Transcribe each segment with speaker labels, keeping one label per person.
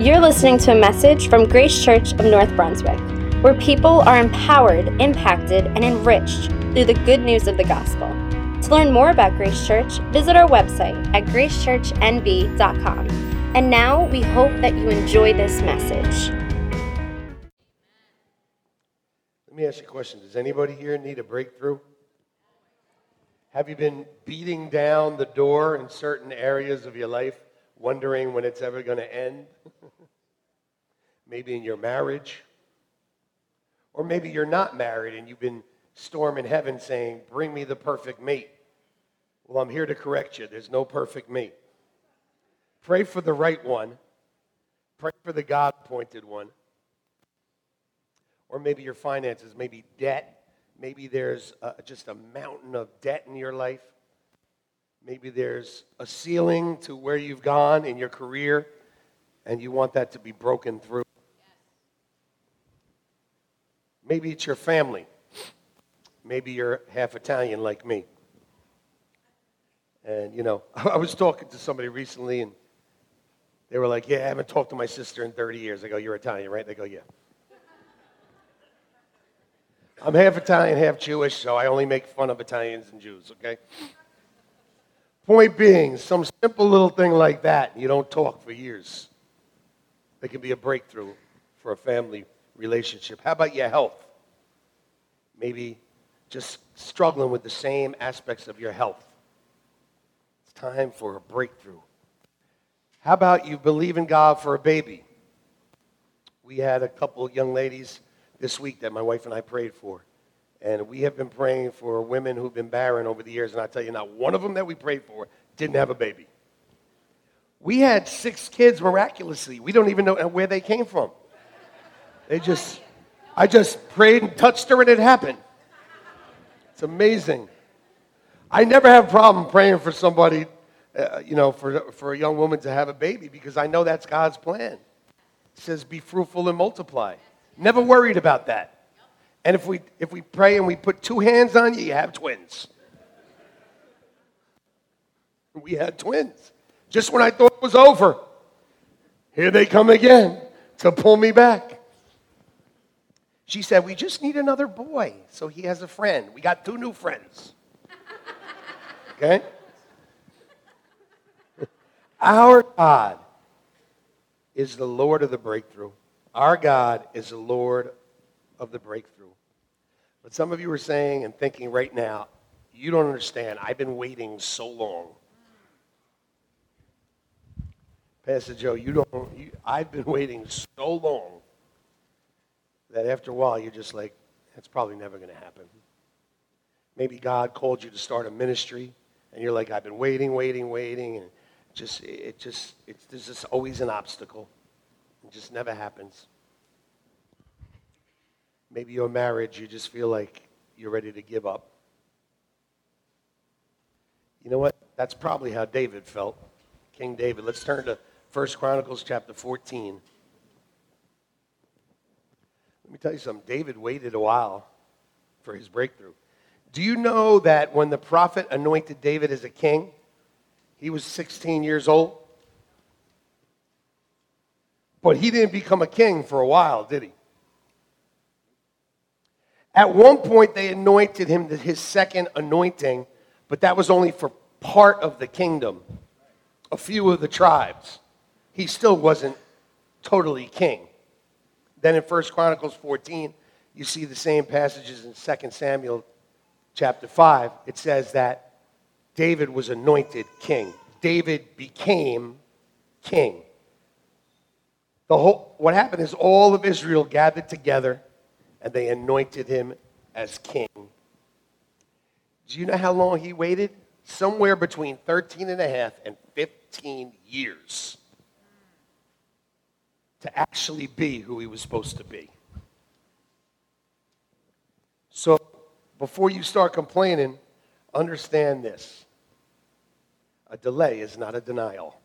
Speaker 1: You're listening to a message from Grace Church of North Brunswick, where people are empowered, impacted, and enriched through the good news of the gospel. To learn more about Grace Church, visit our website at gracechurchnb.com. And now we hope that you enjoy this message.
Speaker 2: Let me ask you a question. Does anybody here need a breakthrough? Have you been beating down the door in certain areas of your life, wondering when it's ever going to end? maybe in your marriage. Or maybe you're not married and you've been storming heaven saying, Bring me the perfect mate. Well, I'm here to correct you. There's no perfect mate. Pray for the right one, pray for the God appointed one. Or maybe your finances, maybe debt Maybe there's a, just a mountain of debt in your life. Maybe there's a ceiling to where you've gone in your career and you want that to be broken through. Maybe it's your family. Maybe you're half Italian like me. And, you know, I was talking to somebody recently and they were like, Yeah, I haven't talked to my sister in 30 years. I go, You're Italian, right? They go, Yeah. I'm half Italian, half Jewish, so I only make fun of Italians and Jews, okay? Point being, some simple little thing like that, you don't talk for years. It can be a breakthrough for a family relationship. How about your health? Maybe just struggling with the same aspects of your health. It's time for a breakthrough. How about you believe in God for a baby? We had a couple young ladies this week that my wife and I prayed for. And we have been praying for women who've been barren over the years. And I tell you, not one of them that we prayed for didn't have a baby. We had six kids miraculously. We don't even know where they came from. They just, I just prayed and touched her and it happened. It's amazing. I never have a problem praying for somebody, uh, you know, for, for a young woman to have a baby because I know that's God's plan. It says, be fruitful and multiply. Never worried about that. And if we, if we pray and we put two hands on you, you have twins. We had twins. Just when I thought it was over, here they come again to pull me back. She said, We just need another boy. So he has a friend. We got two new friends. Okay? Our God is the Lord of the breakthrough. Our God is the Lord of the breakthrough. But some of you are saying and thinking right now, you don't understand. I've been waiting so long. Pastor Joe, you don't, you, I've been waiting so long that after a while you're just like, that's probably never going to happen. Maybe God called you to start a ministry and you're like, I've been waiting, waiting, waiting, and just, it just, it's, there's just always an obstacle. It just never happens. Maybe your marriage, you just feel like you're ready to give up. You know what? That's probably how David felt. King David. Let's turn to 1 Chronicles chapter 14. Let me tell you something. David waited a while for his breakthrough. Do you know that when the prophet anointed David as a king, he was 16 years old? But he didn't become a king for a while, did he? At one point, they anointed him his second anointing, but that was only for part of the kingdom, a few of the tribes. He still wasn't totally king. Then in 1 Chronicles 14, you see the same passages in 2 Samuel chapter 5. It says that David was anointed king. David became king. The whole, what happened is all of Israel gathered together and they anointed him as king. Do you know how long he waited? Somewhere between 13 and a half and 15 years to actually be who he was supposed to be. So before you start complaining, understand this a delay is not a denial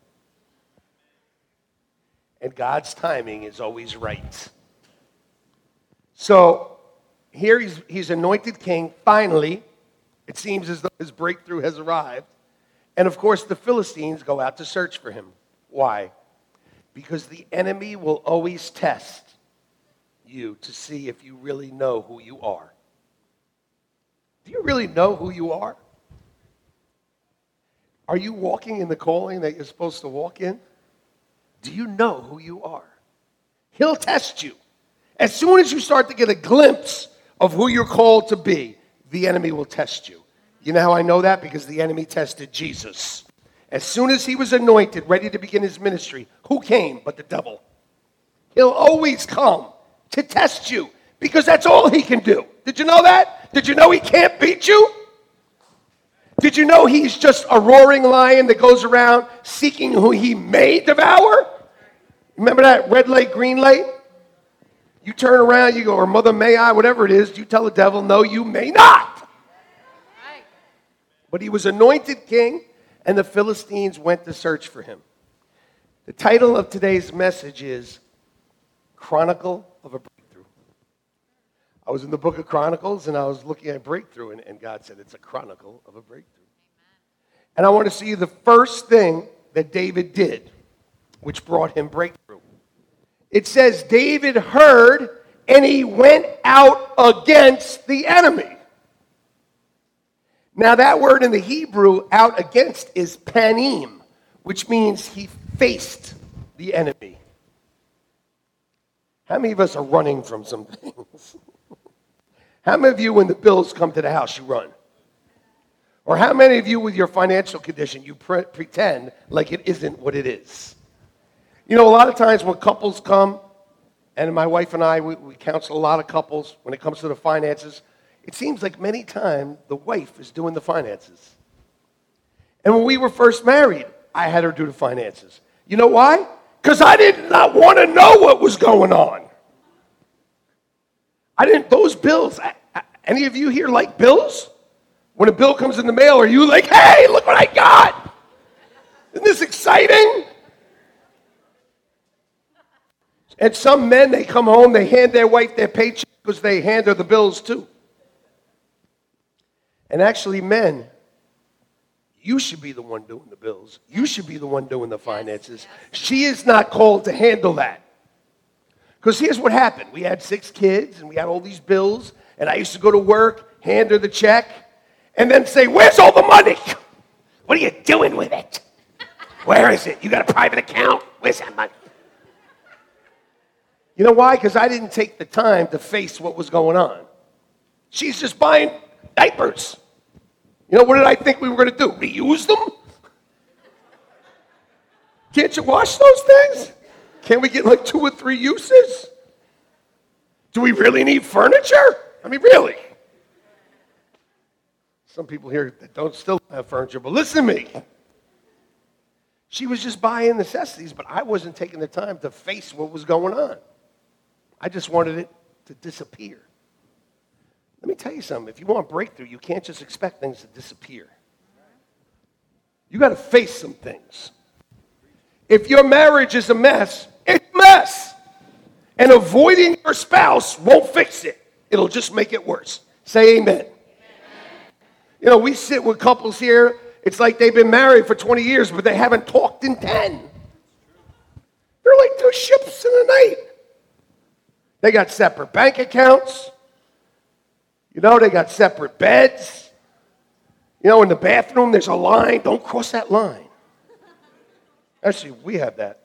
Speaker 2: and God's timing is always right. So here he's, he's anointed king. Finally, it seems as though his breakthrough has arrived. And of course, the Philistines go out to search for him. Why? because the enemy will always test you to see if you really know who you are. Do you really know who you are? Are you walking in the calling that you're supposed to walk in? Do you know who you are? He'll test you. As soon as you start to get a glimpse of who you're called to be, the enemy will test you. You know how I know that? Because the enemy tested Jesus. As soon as he was anointed, ready to begin his ministry, who came but the devil? He'll always come to test you because that's all he can do. Did you know that? Did you know he can't beat you? Did you know he's just a roaring lion that goes around seeking who he may devour? Remember that red light, green light? You turn around, you go, or mother may I, whatever it is, you tell the devil, no, you may not. But he was anointed king, and the Philistines went to search for him. The title of today's message is Chronicle of a Breakthrough. I was in the book of Chronicles and I was looking at breakthrough, and, and God said it's a chronicle of a breakthrough. And I want to see the first thing that David did, which brought him breakthrough. It says, David heard and he went out against the enemy. Now, that word in the Hebrew, out against, is panim, which means he faced the enemy. How many of us are running from some things? how many of you, when the bills come to the house, you run? Or how many of you, with your financial condition, you pre- pretend like it isn't what it is? You know, a lot of times when couples come, and my wife and I, we, we counsel a lot of couples when it comes to the finances, it seems like many times the wife is doing the finances. And when we were first married, I had her do the finances. You know why? Because I did not want to know what was going on. I didn't, those bills, I, I, any of you here like bills? When a bill comes in the mail, are you like, hey, look what I got? Isn't this exciting? And some men, they come home, they hand their wife their paycheck because they hand her the bills too. And actually, men, you should be the one doing the bills. You should be the one doing the finances. She is not called to handle that. Because here's what happened we had six kids and we had all these bills, and I used to go to work, hand her the check, and then say, Where's all the money? What are you doing with it? Where is it? You got a private account? Where's that money? You know why? Because I didn't take the time to face what was going on. She's just buying diapers. You know, what did I think we were going to do? Reuse them? Can't you wash those things? Can't we get like two or three uses? Do we really need furniture? I mean, really? Some people here that don't still have furniture, but listen to me. She was just buying necessities, but I wasn't taking the time to face what was going on. I just wanted it to disappear. Let me tell you something. If you want breakthrough, you can't just expect things to disappear. You got to face some things. If your marriage is a mess, it's a mess. And avoiding your spouse won't fix it, it'll just make it worse. Say amen. amen. You know, we sit with couples here, it's like they've been married for 20 years, but they haven't talked in 10. They're like two ships in the night. They got separate bank accounts. You know, they got separate beds. You know, in the bathroom, there's a line. Don't cross that line. Actually, we have that.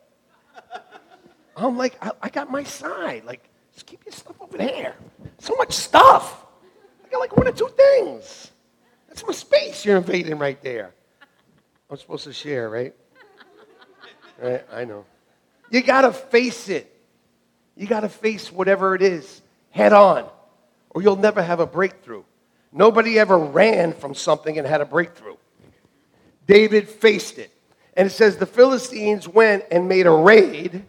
Speaker 2: I'm like, I, I got my side. Like, just keep your stuff over there. So much stuff. I got like one or two things. That's my space you're invading right there. I'm supposed to share, right? Right? I know. You got to face it. You got to face whatever it is head on or you'll never have a breakthrough. Nobody ever ran from something and had a breakthrough. David faced it. And it says the Philistines went and made a raid.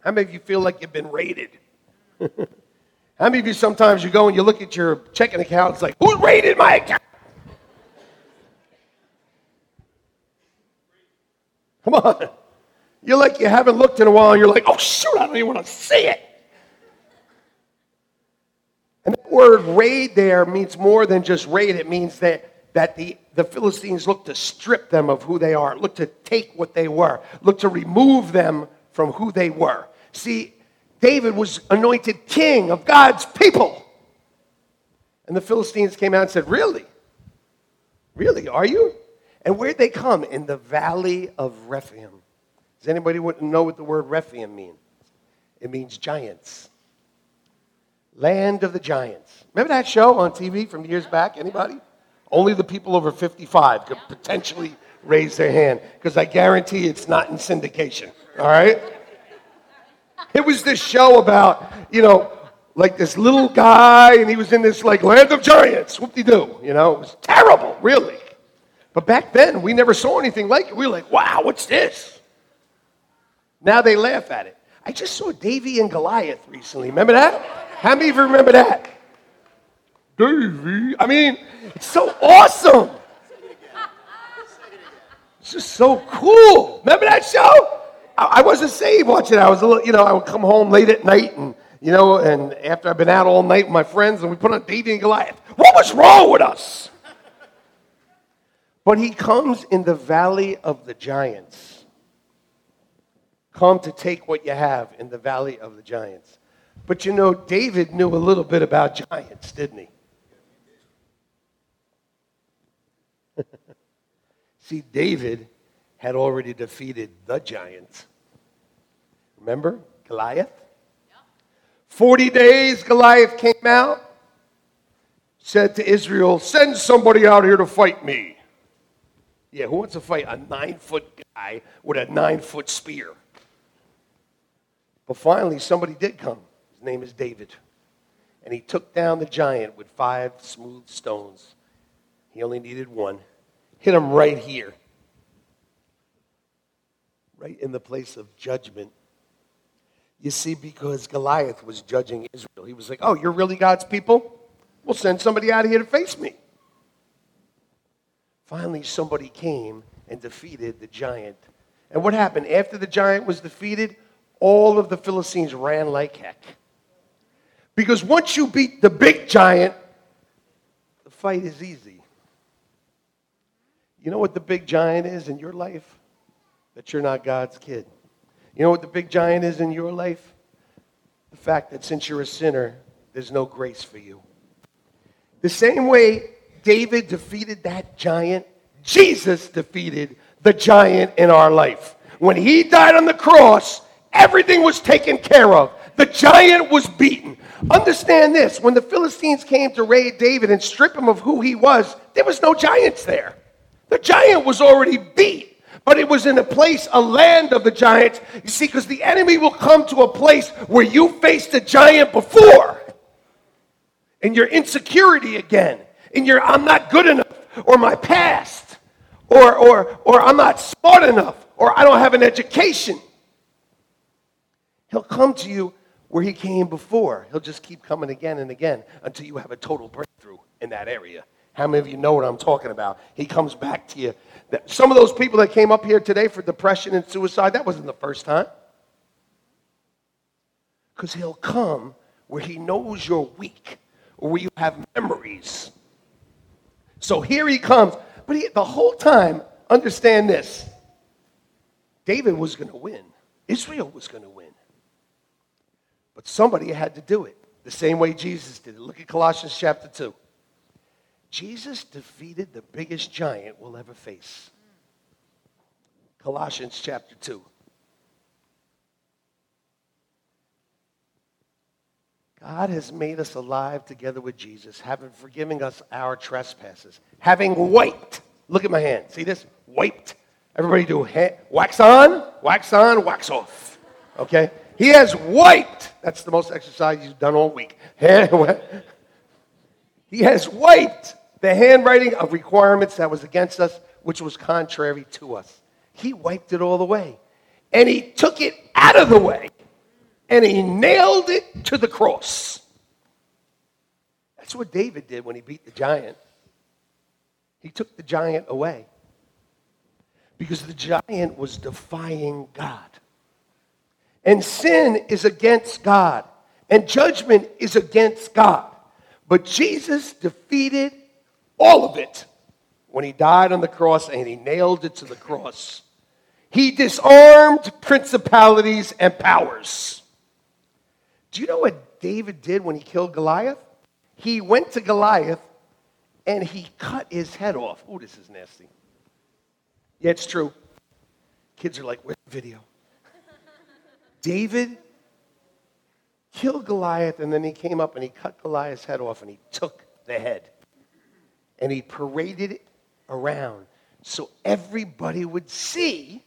Speaker 2: How many of you feel like you've been raided? How many of you sometimes you go and you look at your checking account, it's like, who raided my account? Come on. You're like you haven't looked in a while and you're like, oh shoot, I don't even want to see it. And that word raid there means more than just raid. It means that, that the, the Philistines look to strip them of who they are, look to take what they were, look to remove them from from who they were. See, David was anointed king of God's people. And the Philistines came out and said, Really? Really? Are you? And where'd they come? In the valley of Rephaim. Does anybody know what the word Rephaim means? It means giants. Land of the giants. Remember that show on TV from years back? Anybody? Only the people over 55 could potentially raise their hand because I guarantee it's not in syndication. All right? It was this show about, you know, like this little guy and he was in this like land of giants. Whoop de doo. You know, it was terrible, really. But back then, we never saw anything like it. We were like, wow, what's this? Now they laugh at it. I just saw Davey and Goliath recently. Remember that? How many of you remember that? Davey. I mean, it's so awesome. It's just so cool. Remember that show? I, wasn't saved watching. I was a little, you know, I would come home late at night and, you know, and after I've been out all night with my friends and we put on Davey and Goliath. What was wrong with us? But he comes in the valley of the giants. Come to take what you have in the valley of the giants. But you know, David knew a little bit about giants, didn't he? See, David had already defeated the giants. Remember Goliath? 40 days, Goliath came out, said to Israel, Send somebody out here to fight me. Yeah, who wants to fight a nine foot guy with a nine foot spear? But finally, somebody did come. His name is David. And he took down the giant with five smooth stones. He only needed one. Hit him right here, right in the place of judgment. You see, because Goliath was judging Israel, he was like, Oh, you're really God's people? We'll send somebody out of here to face me. Finally, somebody came and defeated the giant. And what happened? After the giant was defeated, all of the Philistines ran like heck. Because once you beat the big giant, the fight is easy. You know what the big giant is in your life? That you're not God's kid. You know what the big giant is in your life? The fact that since you're a sinner, there's no grace for you. The same way David defeated that giant, Jesus defeated the giant in our life. When he died on the cross, everything was taken care of. The giant was beaten. Understand this when the Philistines came to raid David and strip him of who he was, there was no giants there. The giant was already beat, but it was in a place, a land of the giants. You see, because the enemy will come to a place where you faced a giant before, and your insecurity again, in your I'm not good enough, or my past, or, or, or I'm not smart enough, or I don't have an education. He'll come to you where he came before. He'll just keep coming again and again until you have a total breakthrough in that area. How many of you know what I'm talking about? He comes back to you. Some of those people that came up here today for depression and suicide, that wasn't the first time. Because he'll come where he knows you're weak or where you have memories so here he comes. But he, the whole time, understand this David was going to win, Israel was going to win. But somebody had to do it the same way Jesus did it. Look at Colossians chapter 2. Jesus defeated the biggest giant we'll ever face. Colossians chapter 2. God has made us alive together with Jesus, having forgiven us our trespasses, having wiped. Look at my hand. See this? Wiped. Everybody do hand, wax on, wax on, wax off. Okay? He has wiped. That's the most exercise you've done all week. he has wiped the handwriting of requirements that was against us, which was contrary to us. He wiped it all the way. And he took it out of the way and he nailed it to the cross. That's what David did when he beat the giant. He took the giant away because the giant was defying God. And sin is against God, and judgment is against God. But Jesus defeated all of it when he died on the cross and he nailed it to the cross. He disarmed principalities and powers. Do you know what David did when he killed Goliath? He went to Goliath and he cut his head off. Oh, this is nasty. Yeah, it's true. Kids are like, where's the video? David killed Goliath and then he came up and he cut Goliath's head off and he took the head and he paraded it around so everybody would see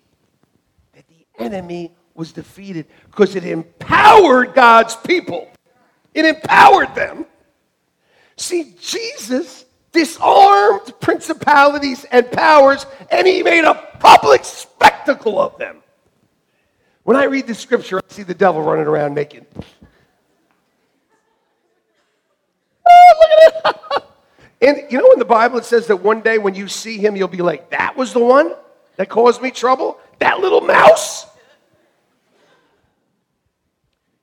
Speaker 2: that the enemy was defeated because it empowered God's people. It empowered them. See, Jesus disarmed principalities and powers and he made a public spectacle of them. When I read the scripture, I see the devil running around naked. Oh, look at it. and you know in the Bible it says that one day when you see him, you'll be like, that was the one that caused me trouble? That little mouse?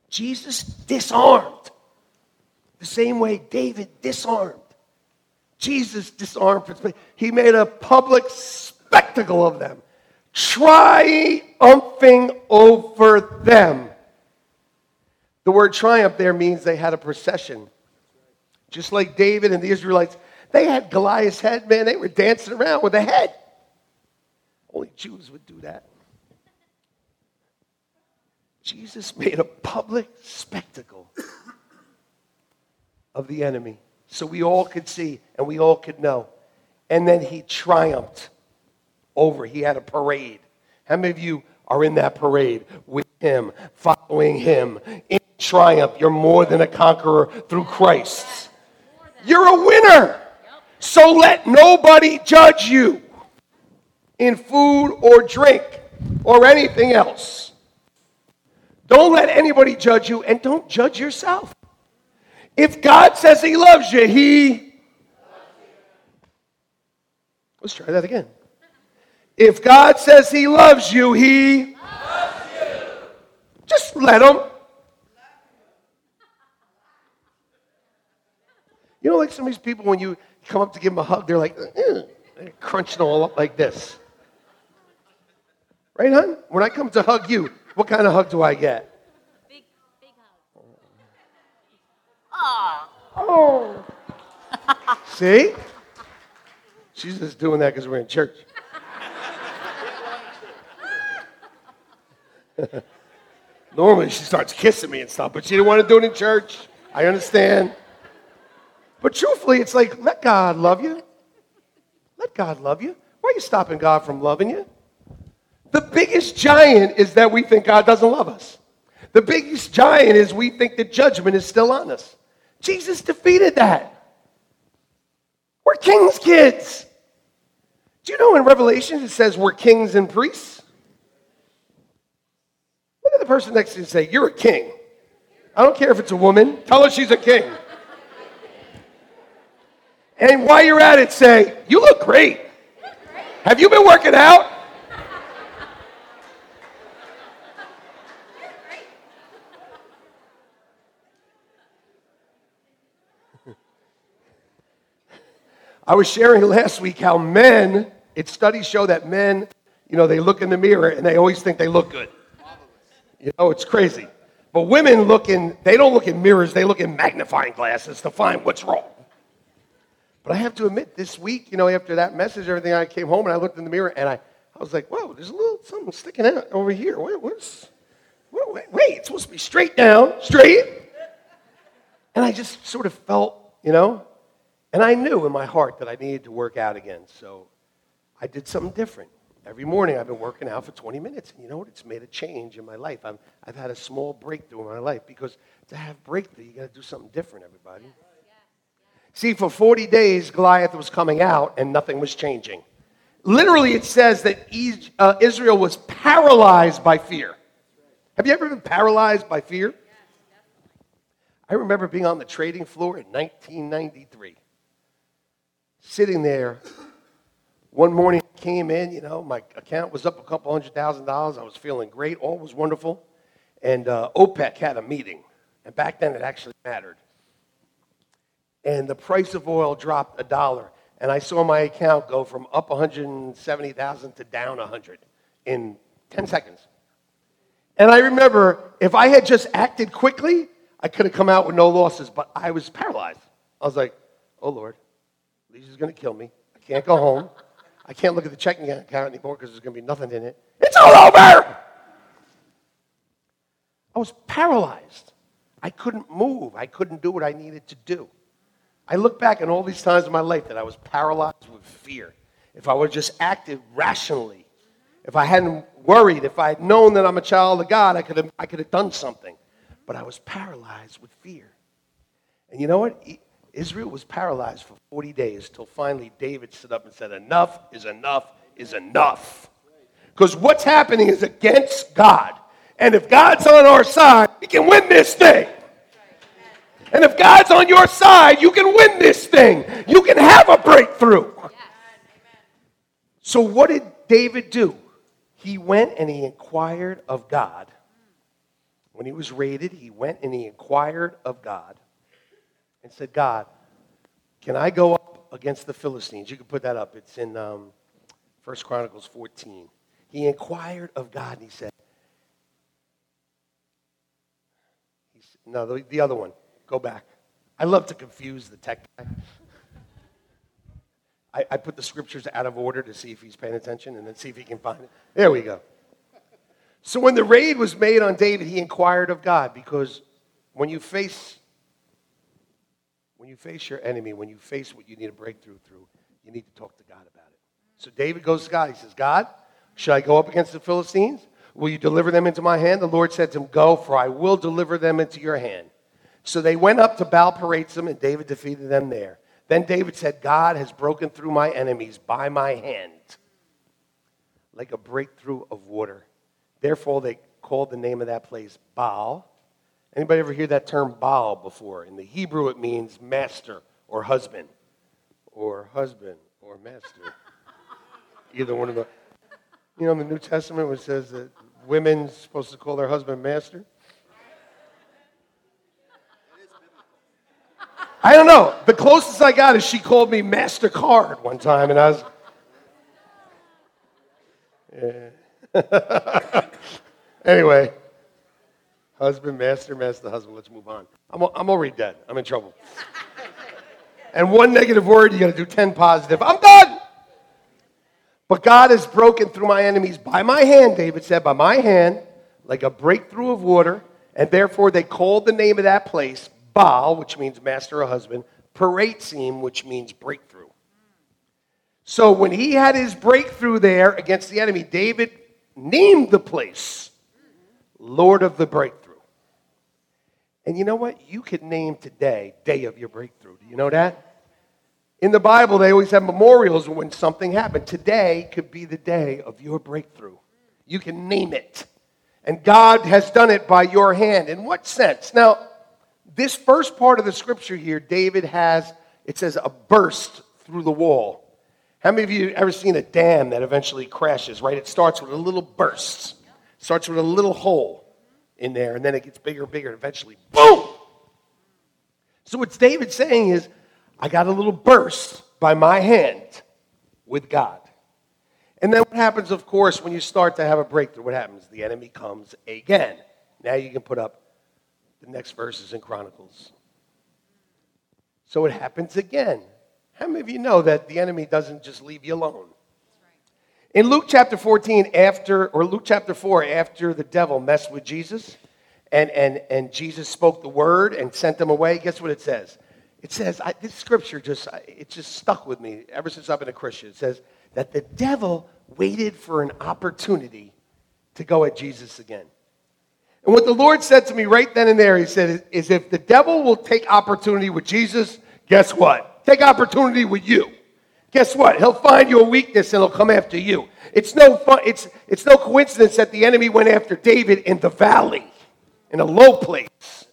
Speaker 2: Jesus disarmed the same way David disarmed. Jesus disarmed He made a public spectacle of them, triumphing over them. The word triumph there means they had a procession. Just like David and the Israelites, they had Goliath's head, man. They were dancing around with a head. Only Jews would do that. Jesus made a public spectacle of the enemy so we all could see and we all could know. And then he triumphed over. He had a parade. How many of you are in that parade with him, following him in triumph? You're more than a conqueror through Christ. You're a winner. So let nobody judge you in food or drink or anything else. Don't let anybody judge you and don't judge yourself. If God says He loves you, He. Let's try that again. If God says He loves you, He. Loves you. Just let Him. You know, like some of these people, when you come up to give them a hug, they're like, they're crunching all up like this. Right, hon? When I come to hug you, what kind of hug do I get? Big, big hug. Oh. Oh. See? She's just doing that because we're in church. Normally she starts kissing me and stuff, but she didn't want to do it in church. I understand. But truthfully, it's like, let God love you. Let God love you. Why are you stopping God from loving you? The biggest giant is that we think God doesn't love us. The biggest giant is we think the judgment is still on us. Jesus defeated that. We're king's kids. Do you know in Revelation it says we're kings and priests? Look person next to you and say, You're a king. I don't care if it's a woman, tell her she's a king. And while you're at it, say, You look great. Have you been working out? I was sharing last week how men, it's studies show that men, you know, they look in the mirror and they always think they look good. You know, it's crazy. But women look in, they don't look in mirrors, they look in magnifying glasses to find what's wrong. But I have to admit, this week, you know, after that message, everything, I came home and I looked in the mirror and I, I was like, whoa, there's a little something sticking out over here. Wait, what's, wait, wait, wait, it's supposed to be straight down, straight. And I just sort of felt, you know, and I knew in my heart that I needed to work out again. So I did something different. Every morning I've been working out for 20 minutes. And you know what? It's made a change in my life. i have had a small breakthrough in my life because to have breakthrough, you got to do something different, everybody. See, for 40 days, Goliath was coming out and nothing was changing. Literally, it says that uh, Israel was paralyzed by fear. Have you ever been paralyzed by fear? I remember being on the trading floor in 1993 sitting there. One morning I came in, you know, my account was up a couple hundred thousand dollars. I was feeling great. All was wonderful. And uh, OPEC had a meeting. And back then it actually mattered. And the price of oil dropped a dollar. And I saw my account go from up 170,000 to down 100 in 10 seconds. And I remember if I had just acted quickly, I could have come out with no losses, but I was paralyzed. I was like, oh Lord, Lisa's going to kill me. I can't go home. I can't look at the checking account anymore because there's going to be nothing in it. It's all over! I was paralyzed. I couldn't move. I couldn't do what I needed to do. I look back on all these times in my life that I was paralyzed with fear. If I would just acted rationally, if I hadn't worried, if I had known that I'm a child of God, I could have, I could have done something. But I was paralyzed with fear. And you know what? Israel was paralyzed for 40 days till finally David stood up and said, Enough is enough is enough. Because what's happening is against God. And if God's on our side, we can win this thing. And if God's on your side, you can win this thing. You can have a breakthrough. So, what did David do? He went and he inquired of God. When he was raided, he went and he inquired of God and said, God, can I go up against the Philistines? You can put that up. It's in um, 1 Chronicles 14. He inquired of God and he said, No, the, the other one. Go back. I love to confuse the tech guy. I, I put the scriptures out of order to see if he's paying attention and then see if he can find it. There we go. So when the raid was made on David, he inquired of God because when you face when you face your enemy, when you face what you need a breakthrough through, you need to talk to God about it. So David goes to God. He says, God, should I go up against the Philistines? Will you deliver them into my hand? The Lord said to him, Go, for I will deliver them into your hand. So they went up to Baal Perazim, and David defeated them there. Then David said, God has broken through my enemies by my hand, like a breakthrough of water. Therefore, they called the name of that place Baal. Anybody ever hear that term Baal before? In the Hebrew, it means master or husband, or husband or master. Either one of the. You know, in the New Testament, it says that women's supposed to call their husband master. I don't know. The closest I got is she called me MasterCard one time, and I was. Yeah. anyway, husband, master, master, husband. Let's move on. I'm, I'm already dead. I'm in trouble. and one negative word, you got to do 10 positive. I'm done. But God has broken through my enemies by my hand, David said, by my hand, like a breakthrough of water. And therefore they called the name of that place Baal, which means master or husband, Perazim, which means breakthrough. So when he had his breakthrough there against the enemy, David named the place Lord of the Breakthrough. And you know what? You could name today Day of your Breakthrough. Do you know that? In the Bible, they always have memorials when something happened. Today could be the day of your breakthrough. You can name it. And God has done it by your hand. In what sense? Now, this first part of the scripture here, David has, it says, a burst through the wall. How many of you ever seen a dam that eventually crashes, right? It starts with a little burst, starts with a little hole in there, and then it gets bigger and bigger, and eventually, boom! So, what David's saying is, I got a little burst by my hand with God. And then what happens, of course, when you start to have a breakthrough? What happens? The enemy comes again. Now you can put up the next verses in Chronicles. So it happens again. How many of you know that the enemy doesn't just leave you alone? In Luke chapter 14, after, or Luke chapter 4, after the devil messed with Jesus and, and, and Jesus spoke the word and sent them away, guess what it says? It says, I, this scripture just, it just stuck with me ever since I've been a Christian. It says that the devil waited for an opportunity to go at Jesus again. And what the Lord said to me right then and there, He said, is if the devil will take opportunity with Jesus, guess what? Take opportunity with you. Guess what? He'll find your weakness and he'll come after you. It's no fun, it's, it's no coincidence that the enemy went after David in the valley, in a low place.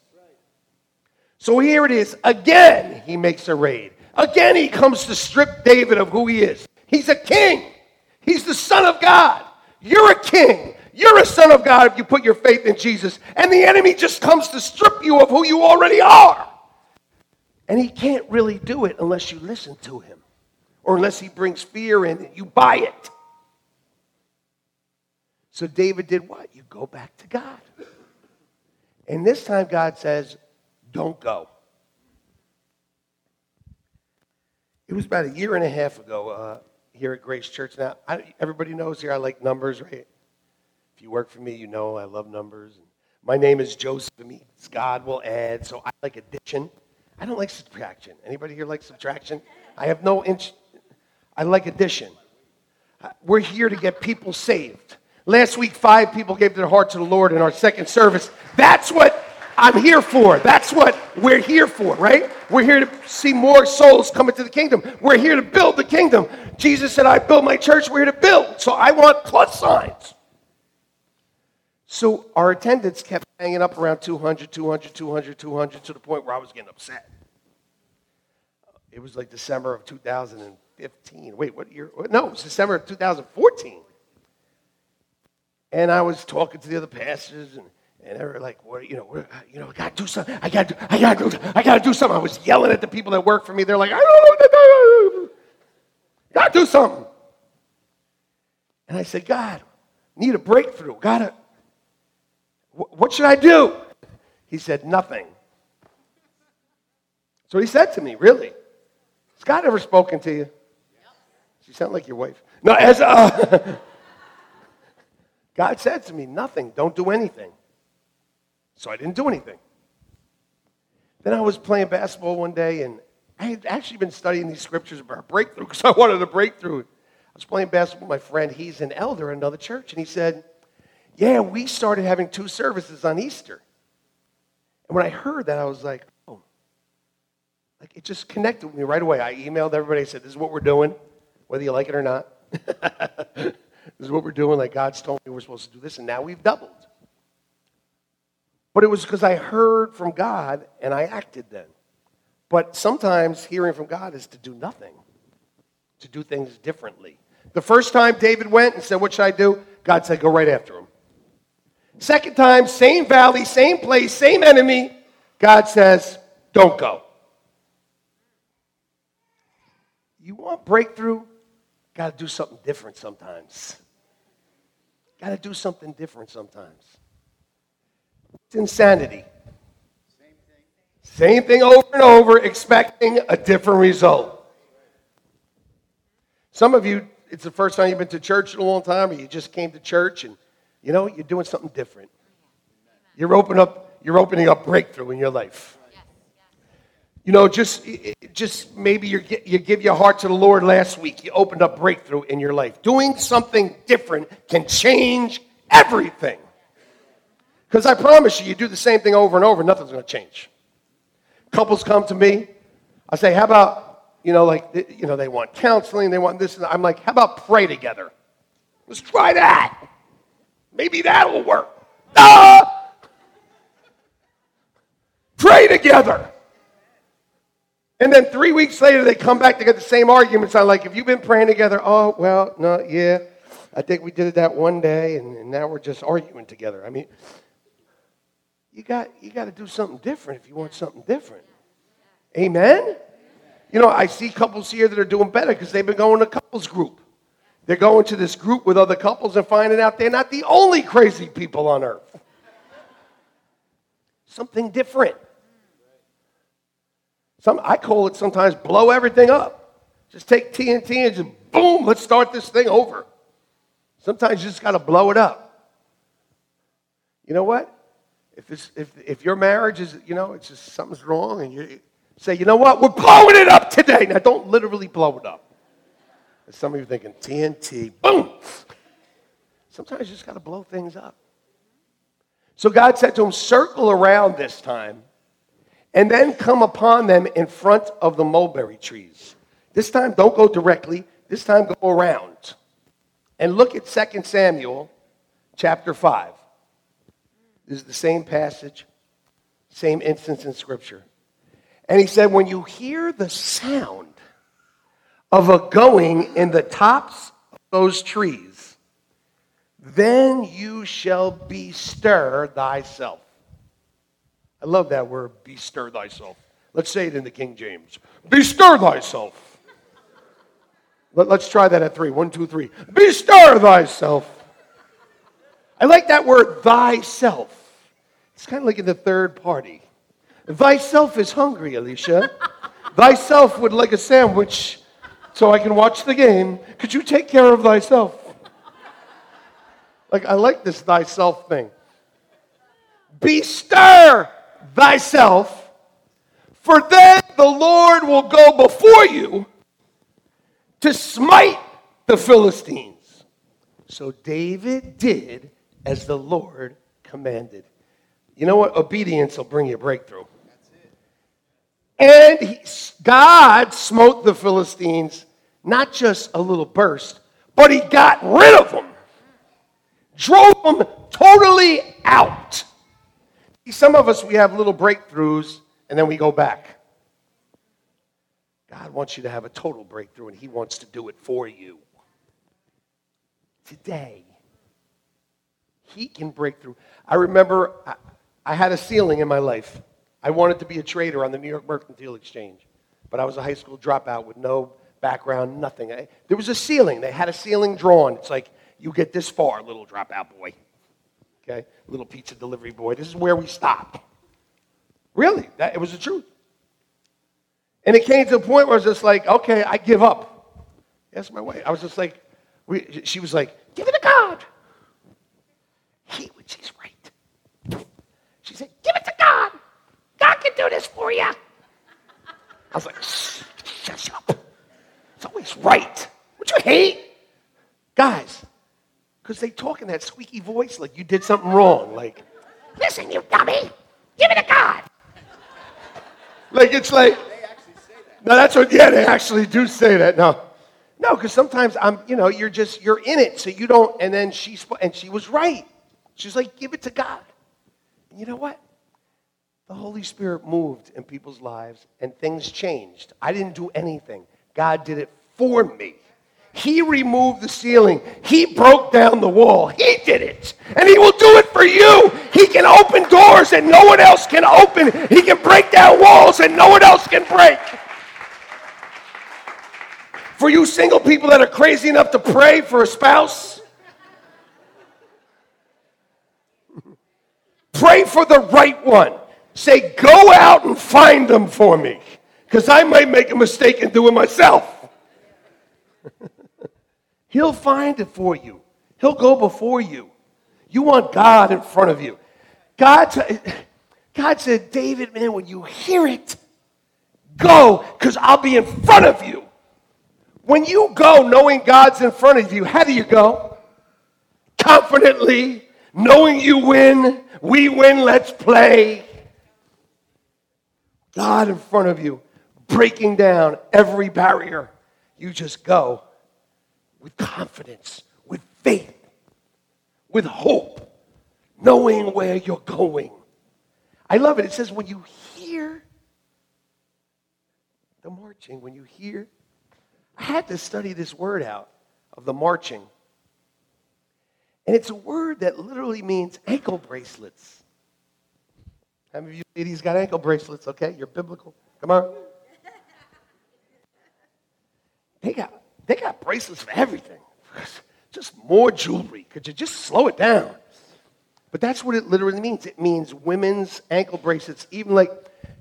Speaker 2: So here it is. Again, he makes a raid. Again, he comes to strip David of who he is. He's a king. He's the son of God. You're a king. You're a son of God if you put your faith in Jesus. And the enemy just comes to strip you of who you already are. And he can't really do it unless you listen to him or unless he brings fear in you buy it. So David did what? You go back to God. And this time God says, don't go. It was about a year and a half ago uh, here at Grace Church. Now, I, everybody knows here I like numbers, right? If you work for me, you know I love numbers. My name is Joseph. Means God will add, so I like addition. I don't like subtraction. Anybody here like subtraction? I have no inch. I like addition. We're here to get people saved. Last week, five people gave their heart to the Lord in our second service. That's what I'm here for. That's what we're here for, right? We're here to see more souls come into the kingdom. We're here to build the kingdom. Jesus said, I build my church. We're here to build. So I want plus signs. So our attendance kept hanging up around 200, 200, 200, 200 to the point where I was getting upset. It was like December of 2015. Wait, what year? No, it was December of 2014. And I was talking to the other pastors, and, and they were like, "What? You know, you know, I gotta do something. I gotta, do, I gotta do, I gotta do something." I was yelling at the people that work for me. They're like, "I don't know what to do. Gotta do something." And I said, "God, need a breakthrough. Gotta, what should I do?" He said, "Nothing." So he said to me, "Really? Has God ever spoken to you?" She sound like your wife. No, as uh, God said to me, nothing, don't do anything. So I didn't do anything. Then I was playing basketball one day, and I had actually been studying these scriptures about breakthrough because I wanted a breakthrough. I was playing basketball with my friend. He's an elder in another church, and he said, Yeah, we started having two services on Easter. And when I heard that, I was like, Oh, like it just connected with me right away. I emailed everybody, I said, This is what we're doing, whether you like it or not. This is what we're doing. Like God's told me we're supposed to do this, and now we've doubled. But it was because I heard from God and I acted then. But sometimes hearing from God is to do nothing, to do things differently. The first time David went and said, What should I do? God said, Go right after him. Second time, same valley, same place, same enemy. God says, Don't go. You want breakthrough? Got to do something different sometimes. Got to do something different sometimes. It's insanity. Same thing. Same thing over and over, expecting a different result. Some of you, it's the first time you've been to church in a long time, or you just came to church and you know, you're doing something different. You're opening up, you're opening up breakthrough in your life. You know, just, just maybe you you give your heart to the Lord last week. You opened up breakthrough in your life. Doing something different can change everything. Because I promise you, you do the same thing over and over, nothing's going to change. Couples come to me. I say, how about, you know, like, you know, they want counseling, they want this. And I'm like, how about pray together? Let's try that. Maybe that will work. Ah! Pray together. And then three weeks later, they come back to get the same arguments. I'm like, have you been praying together? Oh, well, no, yeah. I think we did it that one day, and, and now we're just arguing together. I mean, you got, you got to do something different if you want something different. Amen? You know, I see couples here that are doing better because they've been going to couples group. They're going to this group with other couples and finding out they're not the only crazy people on earth. Something different. Some, I call it sometimes blow everything up. Just take TNT and just boom, let's start this thing over. Sometimes you just got to blow it up. You know what? If, it's, if, if your marriage is, you know, it's just something's wrong and you say, you know what, we're blowing it up today. Now, don't literally blow it up. Some of you are thinking, TNT, boom. Sometimes you just got to blow things up. So God said to him, circle around this time and then come upon them in front of the mulberry trees. This time, don't go directly. This time, go around. And look at 2 Samuel chapter 5. This is the same passage, same instance in Scripture. And he said, When you hear the sound of a going in the tops of those trees, then you shall bestir thyself. I love that word, bestir thyself. Let's say it in the King James. Bestir thyself. Let, us try that at three. One, two, three. Bestir thyself. I like that word, thyself. It's kind of like in the third party. Thyself is hungry, Alicia. thyself would like a sandwich so I can watch the game. Could you take care of thyself? Like, I like this thyself thing. Bestir thyself, for then the Lord will go before you to smite the Philistines. So David did as the Lord commanded. You know what? Obedience will bring you breakthrough. And he, God smote the Philistines, not just a little burst, but he got rid of them, drove them totally out. Some of us, we have little breakthroughs and then we go back. God wants you to have a total breakthrough and he wants to do it for you. Today, he can break through. I remember I, I had a ceiling in my life. I wanted to be a trader on the New York Mercantile Exchange, but I was a high school dropout with no background, nothing. I, there was a ceiling. They had a ceiling drawn. It's like, you get this far, little dropout boy. Okay? Little pizza delivery boy. This is where we stop. Really, that, it was the truth. And it came to a point where I was just like, okay, I give up. That's my way. I was just like, we, she was like, give it to God. He, she's right. She said, give it to God. God can do this for you. I was like, shut up. It's always right. Would you hate? Guys, because they talk in that squeaky voice like you did something wrong. Like, listen, you dummy, give it to God. like, it's like, no, that's what, yeah, they actually do say that. No, no, because sometimes I'm, you know, you're just, you're in it, so you don't, and then she, and she was right. She's like, give it to God. And you know what? The Holy Spirit moved in people's lives and things changed. I didn't do anything. God did it for me. He removed the ceiling. He broke down the wall. He did it. And He will do it for you. He can open doors that no one else can open. He can break down walls that no one else can break. For you single people that are crazy enough to pray for a spouse, pray for the right one. Say, go out and find them for me, because I might make a mistake and do it myself. He'll find it for you. He'll go before you. You want God in front of you. God, God said, David, man, when you hear it, go, because I'll be in front of you. When you go knowing God's in front of you, how do you go? Confidently, knowing you win, we win, let's play. God in front of you, breaking down every barrier. You just go with confidence, with faith, with hope, knowing where you're going. I love it. It says, when you hear the marching, when you hear, I had to study this word out of the marching. And it's a word that literally means ankle bracelets. How many of you ladies got ankle bracelets? Okay, you're biblical. Come on. They got for everything. Just more jewelry. Could you just slow it down? But that's what it literally means. It means women's ankle bracelets. Even like,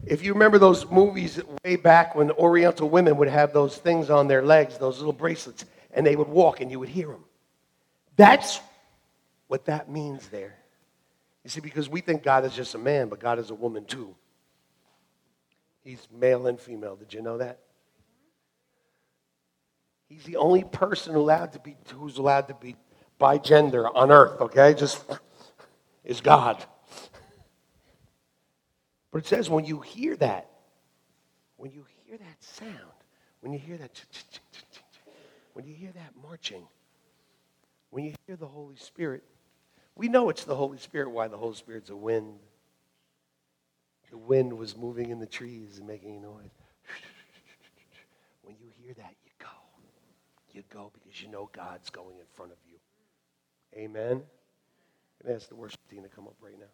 Speaker 2: if you remember those movies way back when the Oriental women would have those things on their legs, those little bracelets, and they would walk and you would hear them. That's what that means there. You see, because we think God is just a man, but God is a woman too. He's male and female. Did you know that? He's the only person allowed to be who's allowed to be by gender on earth, okay? Just is God. But it says when you hear that, when you hear that sound, when you hear that when you hear that marching, when you hear the Holy Spirit, we know it's the Holy Spirit why the Holy Spirit's a wind. The wind was moving in the trees and making a noise. When you hear that, you go because you know God's going in front of you. Amen. And ask the worship team to come up right now.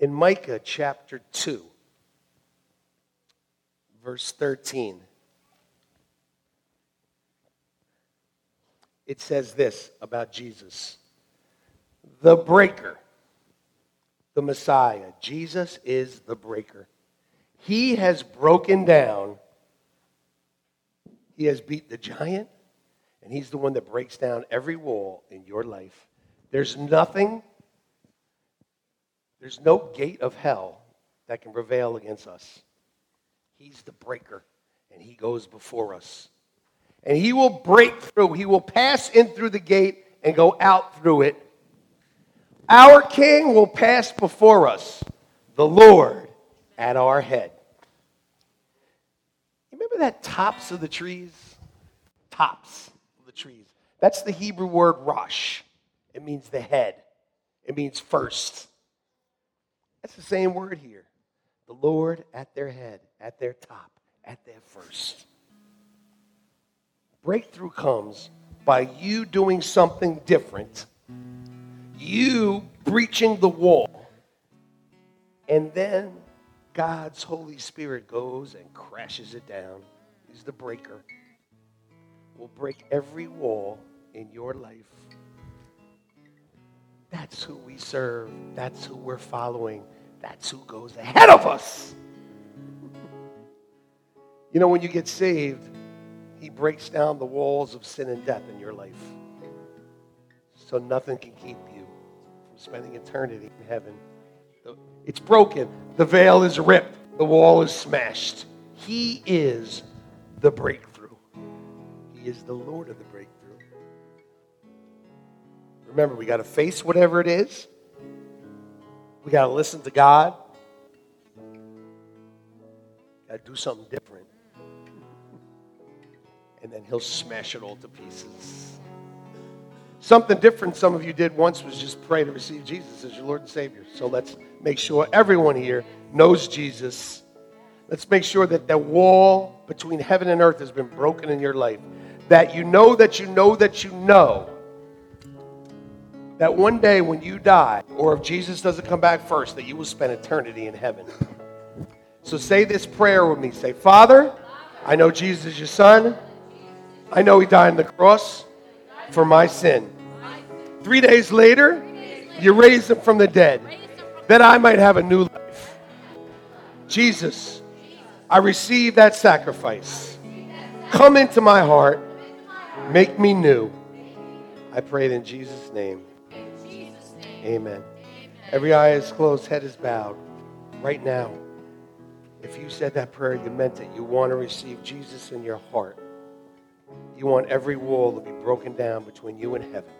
Speaker 2: In Micah chapter 2, verse 13, it says this about Jesus the breaker, the Messiah. Jesus is the breaker. He has broken down, he has beat the giant, and he's the one that breaks down every wall in your life. There's nothing, there's no gate of hell that can prevail against us. He's the breaker, and he goes before us. And he will break through, he will pass in through the gate and go out through it. Our king will pass before us, the Lord at our head. Remember that tops of the trees? Tops of the trees. That's the Hebrew word rosh. It means the head, it means first. That's the same word here. The Lord at their head, at their top, at their first. Breakthrough comes by you doing something different, you breaching the wall, and then God's Holy Spirit goes and crashes it down. He's the breaker. Will break every wall in your life. That's who we serve. That's who we're following. That's who goes ahead of us. You know, when you get saved, He breaks down the walls of sin and death in your life. So nothing can keep you from spending eternity in heaven. It's broken. The veil is ripped. The wall is smashed. He is the breakthrough. He is the Lord of the breakthrough. Remember, we got to face whatever it is. We got to listen to God. Got to do something different. And then He'll smash it all to pieces. Something different some of you did once was just pray to receive Jesus as your Lord and Savior. So let's make sure everyone here knows Jesus. Let's make sure that the wall between heaven and earth has been broken in your life. That you know that you know that you know that one day when you die, or if Jesus doesn't come back first, that you will spend eternity in heaven. So say this prayer with me. Say, Father, I know Jesus is your son. I know he died on the cross for my sin. Three days later, you raised him from the dead that I might have a new life. Jesus, I receive that sacrifice. Come into my heart, make me new. I pray it in Jesus' name. Amen. Every eye is closed, head is bowed. Right now, if you said that prayer, you meant it. You want to receive Jesus in your heart. You want every wall to be broken down between you and heaven.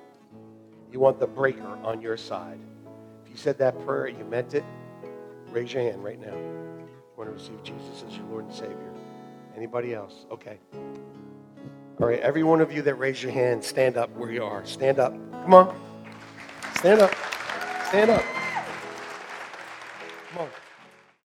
Speaker 2: You want the breaker on your side you said that prayer, you meant it, raise your hand right now. You want to receive Jesus as your Lord and Savior. Anybody else? Okay. All right, every one of you that raised your hand, stand up where you are. Stand up. Come on. Stand up. Stand up. Come on.